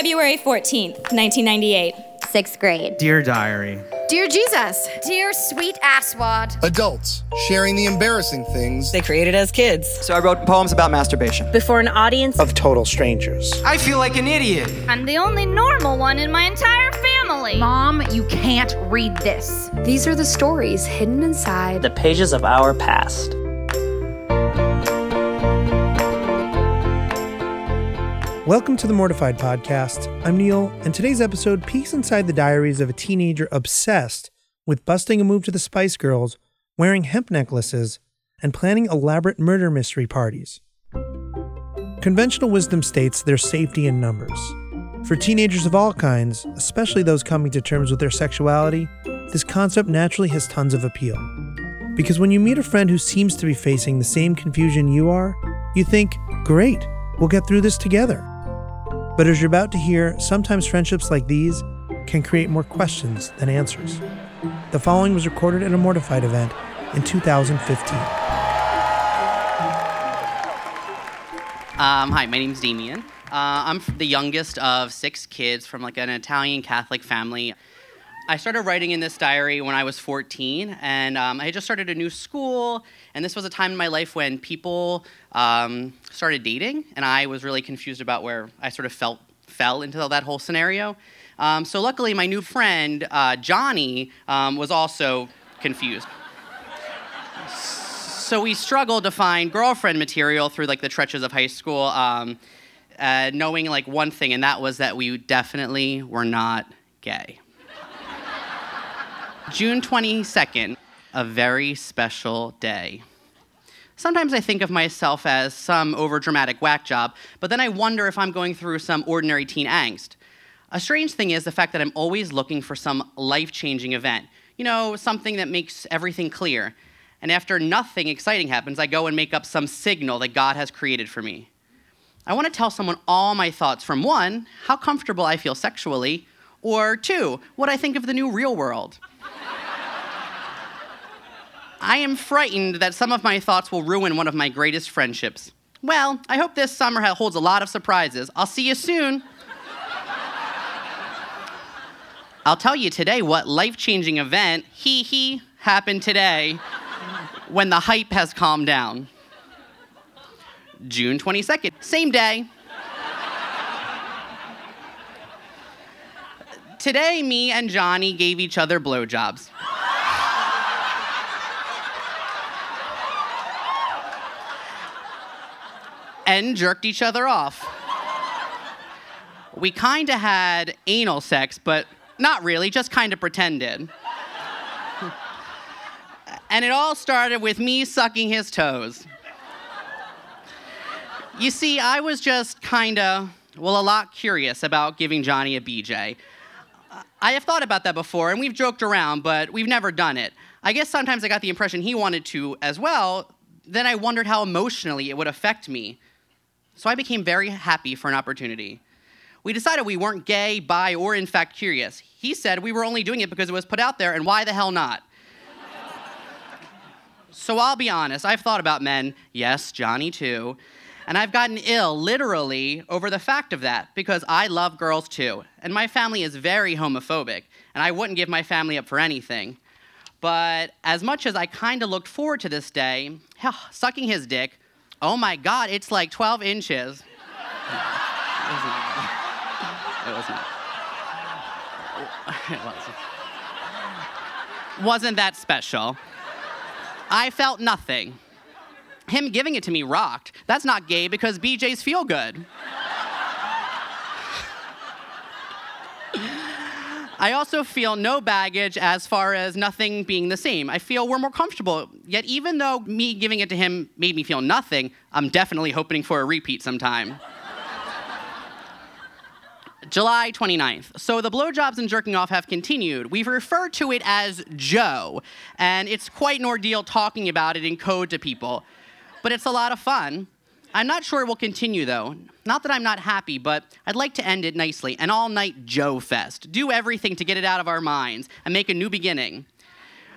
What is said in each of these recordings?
February 14th, 1998. Sixth grade. Dear Diary. Dear Jesus. Dear sweet asswad. Adults sharing the embarrassing things they created as kids. So I wrote poems about masturbation. Before an audience of total strangers. I feel like an idiot. I'm the only normal one in my entire family. Mom, you can't read this. These are the stories hidden inside the pages of our past. Welcome to the Mortified Podcast. I'm Neil, and today's episode peeks inside the diaries of a teenager obsessed with busting a move to the Spice Girls, wearing hemp necklaces, and planning elaborate murder mystery parties. Conventional wisdom states there's safety in numbers. For teenagers of all kinds, especially those coming to terms with their sexuality, this concept naturally has tons of appeal. Because when you meet a friend who seems to be facing the same confusion you are, you think, great, we'll get through this together. But as you're about to hear, sometimes friendships like these can create more questions than answers. The following was recorded at a Mortified event in 2015. Um, hi, my name's Damian. Uh, I'm the youngest of six kids from like an Italian Catholic family. I started writing in this diary when I was 14, and um, I had just started a new school, and this was a time in my life when people um, started dating, and I was really confused about where I sort of felt fell into that whole scenario. Um, so luckily, my new friend uh, Johnny um, was also confused. So we struggled to find girlfriend material through like the trenches of high school, um, uh, knowing like one thing, and that was that we definitely were not gay. June 22nd, a very special day. Sometimes I think of myself as some overdramatic whack job, but then I wonder if I'm going through some ordinary teen angst. A strange thing is the fact that I'm always looking for some life changing event. You know, something that makes everything clear. And after nothing exciting happens, I go and make up some signal that God has created for me. I want to tell someone all my thoughts from one, how comfortable I feel sexually, or two, what I think of the new real world. I am frightened that some of my thoughts will ruin one of my greatest friendships. Well, I hope this summer holds a lot of surprises. I'll see you soon. I'll tell you today what life changing event, he he, happened today when the hype has calmed down. June 22nd, same day. Today, me and Johnny gave each other blowjobs. and jerked each other off. We kind of had anal sex, but not really, just kind of pretended. and it all started with me sucking his toes. You see, I was just kind of, well, a lot curious about giving Johnny a BJ. I have thought about that before, and we've joked around, but we've never done it. I guess sometimes I got the impression he wanted to as well. Then I wondered how emotionally it would affect me. So I became very happy for an opportunity. We decided we weren't gay, bi, or in fact curious. He said we were only doing it because it was put out there, and why the hell not? so I'll be honest, I've thought about men, yes, Johnny too, and I've gotten ill, literally, over the fact of that, because I love girls too, and my family is very homophobic, and I wouldn't give my family up for anything. But as much as I kind of looked forward to this day, sucking his dick, oh my god, it's like 12 inches. it was not. It was not. It wasn't. Wasn't that special. I felt nothing. Him giving it to me rocked. That's not gay because BJs feel good. I also feel no baggage as far as nothing being the same. I feel we're more comfortable. Yet, even though me giving it to him made me feel nothing, I'm definitely hoping for a repeat sometime. July 29th. So the blowjobs and jerking off have continued. We've referred to it as Joe, and it's quite an ordeal talking about it in code to people. But it's a lot of fun. I'm not sure it will continue though. Not that I'm not happy, but I'd like to end it nicely an all night Joe Fest. Do everything to get it out of our minds and make a new beginning.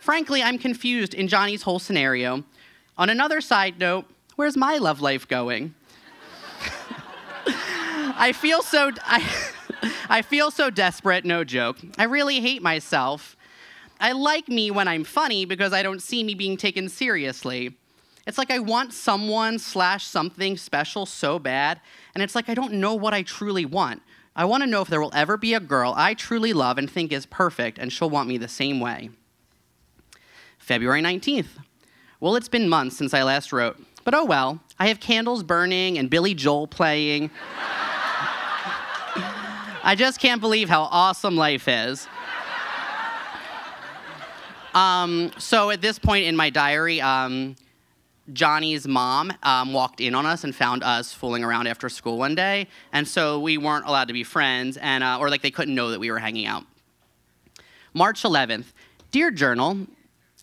Frankly, I'm confused in Johnny's whole scenario. On another side note, where's my love life going? I feel so I, I feel so desperate, no joke. I really hate myself. I like me when I'm funny because I don't see me being taken seriously. It's like I want someone slash something special so bad, and it's like I don't know what I truly want. I want to know if there will ever be a girl I truly love and think is perfect, and she'll want me the same way. February 19th. Well, it's been months since I last wrote, but oh well. I have candles burning and Billy Joel playing. I just can't believe how awesome life is. Um, so at this point in my diary, um, Johnny's mom um, walked in on us and found us fooling around after school one day, and so we weren't allowed to be friends, and uh, or like they couldn't know that we were hanging out. March 11th, dear journal,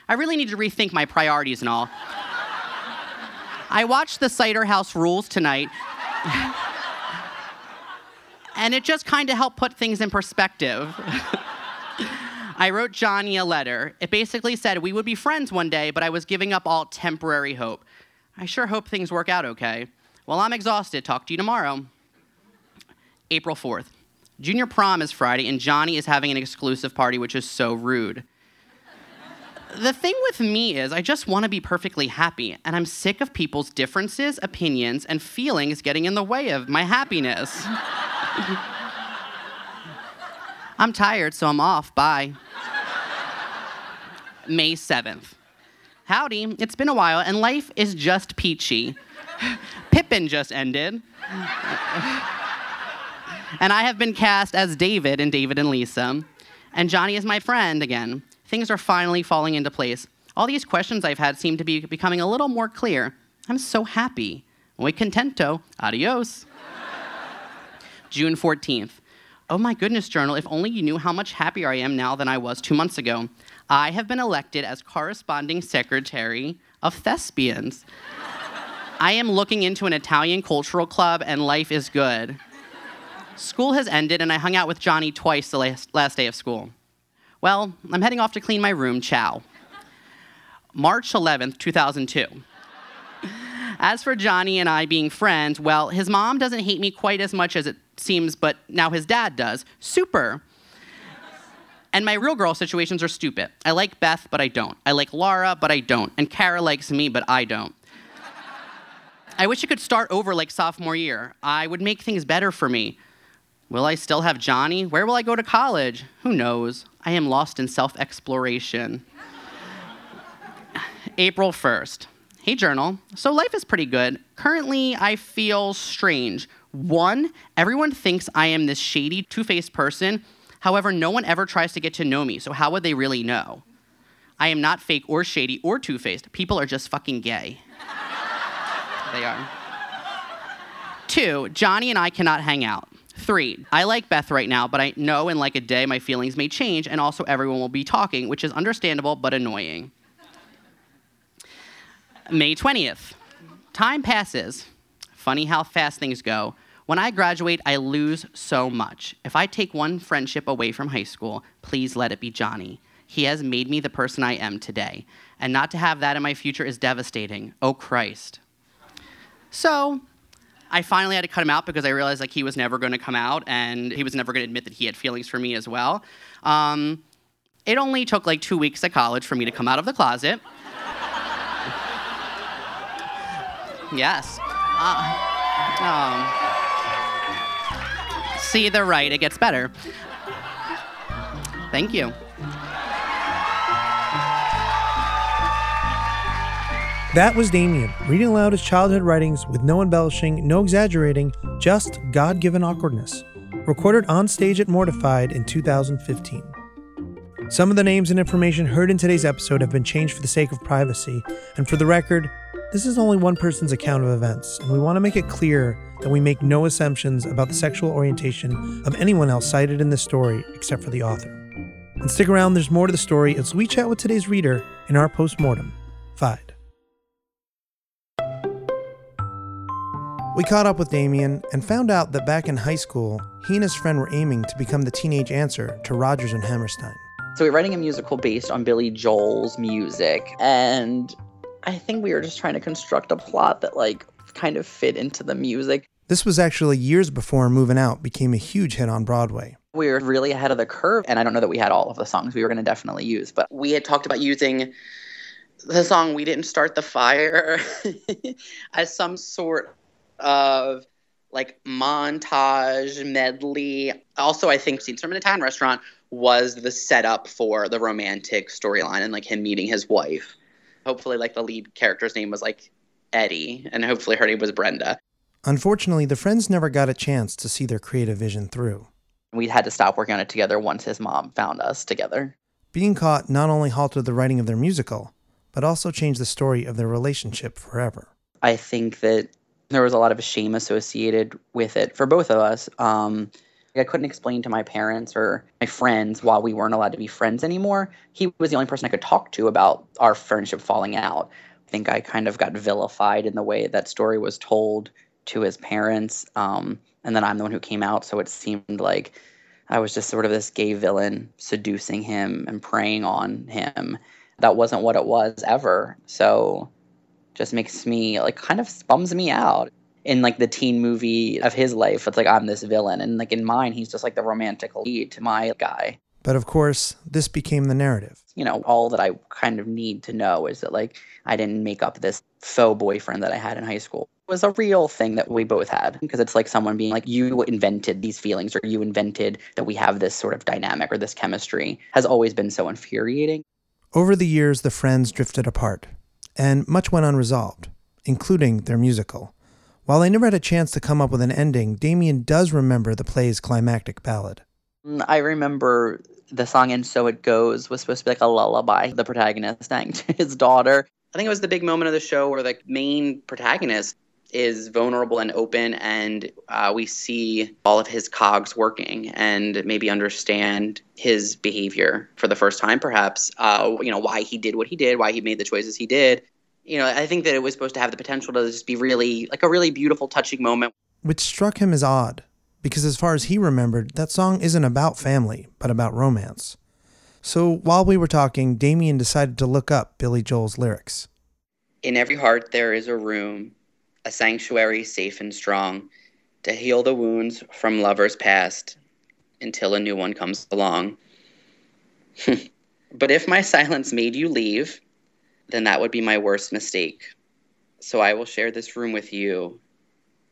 I really need to rethink my priorities and all. I watched the Cider House Rules tonight. and it just kind of helped put things in perspective. I wrote Johnny a letter. It basically said we would be friends one day, but I was giving up all temporary hope. I sure hope things work out okay. Well, I'm exhausted. Talk to you tomorrow. April 4th. Junior prom is Friday, and Johnny is having an exclusive party, which is so rude. the thing with me is, I just want to be perfectly happy, and I'm sick of people's differences, opinions, and feelings getting in the way of my happiness. I'm tired, so I'm off. Bye. May 7th. Howdy, it's been a while, and life is just peachy. Pippin just ended. and I have been cast as David in David and Lisa. And Johnny is my friend again. Things are finally falling into place. All these questions I've had seem to be becoming a little more clear. I'm so happy. Muy contento. Adios. June 14th. Oh my goodness, Journal, if only you knew how much happier I am now than I was two months ago. I have been elected as corresponding secretary of Thespians. I am looking into an Italian cultural club, and life is good. School has ended, and I hung out with Johnny twice the last, last day of school. Well, I'm heading off to clean my room. Ciao. March 11th, 2002. As for Johnny and I being friends, well, his mom doesn't hate me quite as much as it seems, but now his dad does. Super. And my real girl situations are stupid. I like Beth, but I don't. I like Laura, but I don't. And Kara likes me, but I don't. I wish it could start over like sophomore year. I would make things better for me. Will I still have Johnny? Where will I go to college? Who knows? I am lost in self exploration. April 1st. Hey, journal. So life is pretty good. Currently, I feel strange. One, everyone thinks I am this shady, two faced person. However, no one ever tries to get to know me, so how would they really know? I am not fake or shady or two faced. People are just fucking gay. they are. Two, Johnny and I cannot hang out. Three, I like Beth right now, but I know in like a day my feelings may change, and also everyone will be talking, which is understandable but annoying. May 20th. Time passes. Funny how fast things go. When I graduate, I lose so much. If I take one friendship away from high school, please let it be Johnny. He has made me the person I am today. And not to have that in my future is devastating. Oh, Christ. So, I finally had to cut him out because I realized like he was never going to come out and he was never going to admit that he had feelings for me as well. Um, it only took like two weeks at college for me to come out of the closet. yes. Uh, um, see the right, it gets better. Thank you. That was Damian, reading aloud his childhood writings with no embellishing, no exaggerating, just God given awkwardness. Recorded on stage at Mortified in 2015. Some of the names and information heard in today's episode have been changed for the sake of privacy, and for the record, this is only one person's account of events, and we want to make it clear that we make no assumptions about the sexual orientation of anyone else cited in this story except for the author. And stick around, there's more to the story as we chat with today's reader in our postmortem. Fide. We caught up with Damian and found out that back in high school, he and his friend were aiming to become the teenage answer to Rodgers and Hammerstein. So we we're writing a musical based on Billy Joel's music, and I think we were just trying to construct a plot that like kind of fit into the music. This was actually years before Movin' Out became a huge hit on Broadway. We were really ahead of the curve, and I don't know that we had all of the songs we were going to definitely use, but we had talked about using the song We Didn't Start the Fire as some sort of like montage medley. Also, I think Scenes from an Italian Restaurant was the setup for the romantic storyline and like him meeting his wife. Hopefully, like the lead character's name was like Eddie, and hopefully her name was Brenda. Unfortunately, the friends never got a chance to see their creative vision through. We had to stop working on it together once his mom found us together. Being caught not only halted the writing of their musical, but also changed the story of their relationship forever. I think that there was a lot of shame associated with it for both of us. Um, I couldn't explain to my parents or my friends why we weren't allowed to be friends anymore. He was the only person I could talk to about our friendship falling out. I think I kind of got vilified in the way that story was told to his parents. Um, and then I'm the one who came out, so it seemed like I was just sort of this gay villain seducing him and preying on him. That wasn't what it was ever. So just makes me like kind of bums me out in like the teen movie of his life it's like i'm this villain. And like in mine he's just like the romantic lead to my guy. But of course this became the narrative. You know all that i kind of need to know is that like i didn't make up this faux boyfriend that i had in high school. It was a real thing that we both had because it's like someone being like you invented these feelings or you invented that we have this sort of dynamic or this chemistry has always been so infuriating. Over the years the friends drifted apart and much went unresolved, including their musical. While I never had a chance to come up with an ending, Damian does remember the play's climactic ballad. Mm, I remember the song And So It Goes was supposed to be like a lullaby the protagonist sang to his daughter. I think it was the big moment of the show where the main protagonist is vulnerable and open, and uh, we see all of his cogs working and maybe understand his behavior for the first time, perhaps. Uh, you know, why he did what he did, why he made the choices he did. You know, I think that it was supposed to have the potential to just be really, like a really beautiful, touching moment. Which struck him as odd, because as far as he remembered, that song isn't about family, but about romance. So while we were talking, Damian decided to look up Billy Joel's lyrics. In every heart there is a room a sanctuary safe and strong to heal the wounds from lovers past until a new one comes along. but if my silence made you leave, then that would be my worst mistake. So I will share this room with you,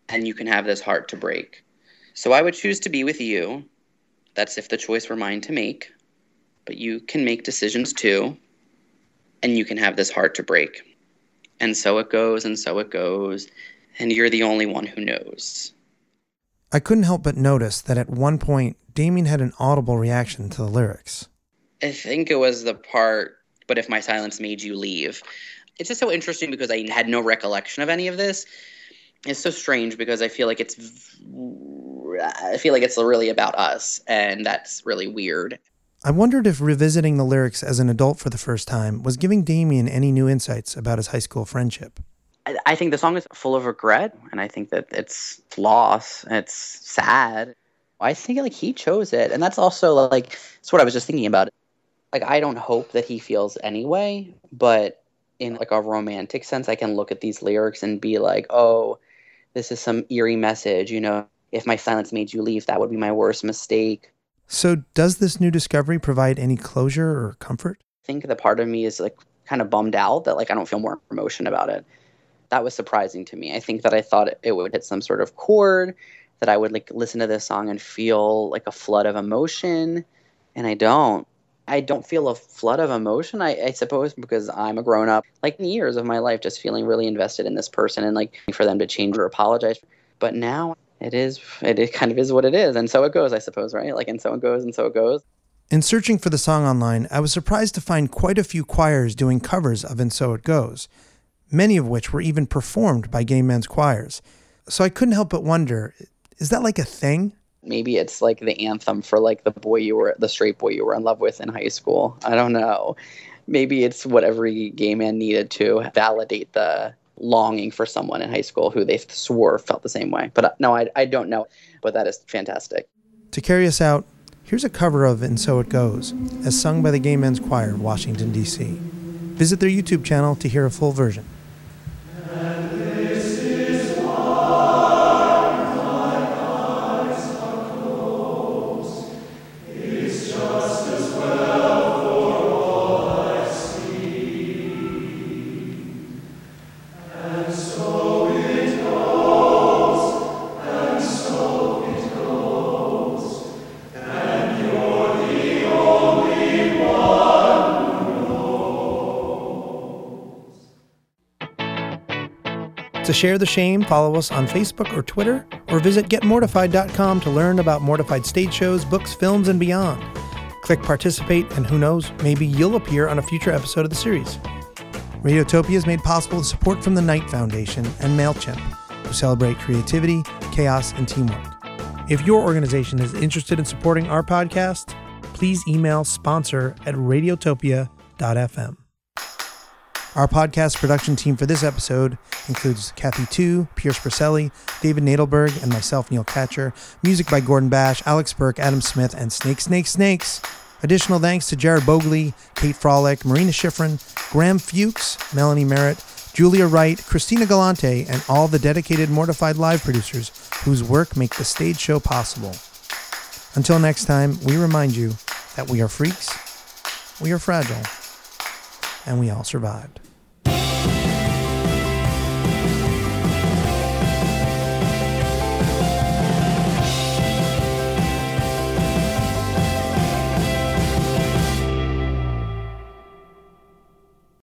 and you can have this heart to break. So I would choose to be with you. That's if the choice were mine to make. But you can make decisions too, and you can have this heart to break. And so it goes, and so it goes, and you're the only one who knows. I couldn't help but notice that at one point, Damian had an audible reaction to the lyrics. I think it was the part, but if my silence made you leave. It's just so interesting because I had no recollection of any of this. It's so strange because I feel like it's I feel like it's really about us and that's really weird. I wondered if revisiting the lyrics as an adult for the first time was giving Damian any new insights about his high school friendship. I, I think the song is full of regret, and I think that it's loss. It's sad. I think like he chose it, and that's also like that's what I was just thinking about. Like I don't hope that he feels anyway, but in like a romantic sense, I can look at these lyrics and be like, oh, this is some eerie message. You know, if my silence made you leave, that would be my worst mistake. So, does this new discovery provide any closure or comfort? I think the part of me is like kind of bummed out that like I don't feel more emotion about it. That was surprising to me. I think that I thought it would hit some sort of chord that I would like listen to this song and feel like a flood of emotion, and I don't. I don't feel a flood of emotion, I, I suppose, because I'm a grown up, like years of my life, just feeling really invested in this person and like for them to change or apologize. But now it is, it, it kind of is what it is. And so it goes, I suppose, right? Like, and so it goes, and so it goes. In searching for the song online, I was surprised to find quite a few choirs doing covers of And So It Goes, many of which were even performed by gay men's choirs. So I couldn't help but wonder is that like a thing? Maybe it's like the anthem for like the boy you were the straight boy you were in love with in high school. I don't know. Maybe it's what every gay man needed to validate the longing for someone in high school who they swore felt the same way. But uh, no i, I don't know. But that is fantastic. To carry us out here's a cover of and so it goes as sung by the gay men's choir washington d.c visit their youtube channel to hear a full version To share the shame, follow us on Facebook or Twitter, or visit getmortified.com to learn about Mortified stage shows, books, films, and beyond. Click participate, and who knows, maybe you'll appear on a future episode of the series. Radiotopia is made possible with support from the Knight Foundation and MailChimp, who celebrate creativity, chaos, and teamwork. If your organization is interested in supporting our podcast, please email sponsor at radiotopia.fm. Our podcast production team for this episode includes Kathy Tu, Pierce Perselli, David Nadelberg, and myself, Neil Katcher. Music by Gordon Bash, Alex Burke, Adam Smith, and Snake Snake Snakes. Additional thanks to Jared Bogley, Kate Frolick, Marina Schifrin, Graham Fuchs, Melanie Merritt, Julia Wright, Christina Galante, and all the dedicated Mortified Live producers whose work make the stage show possible. Until next time, we remind you that we are freaks, we are fragile, and we all survived.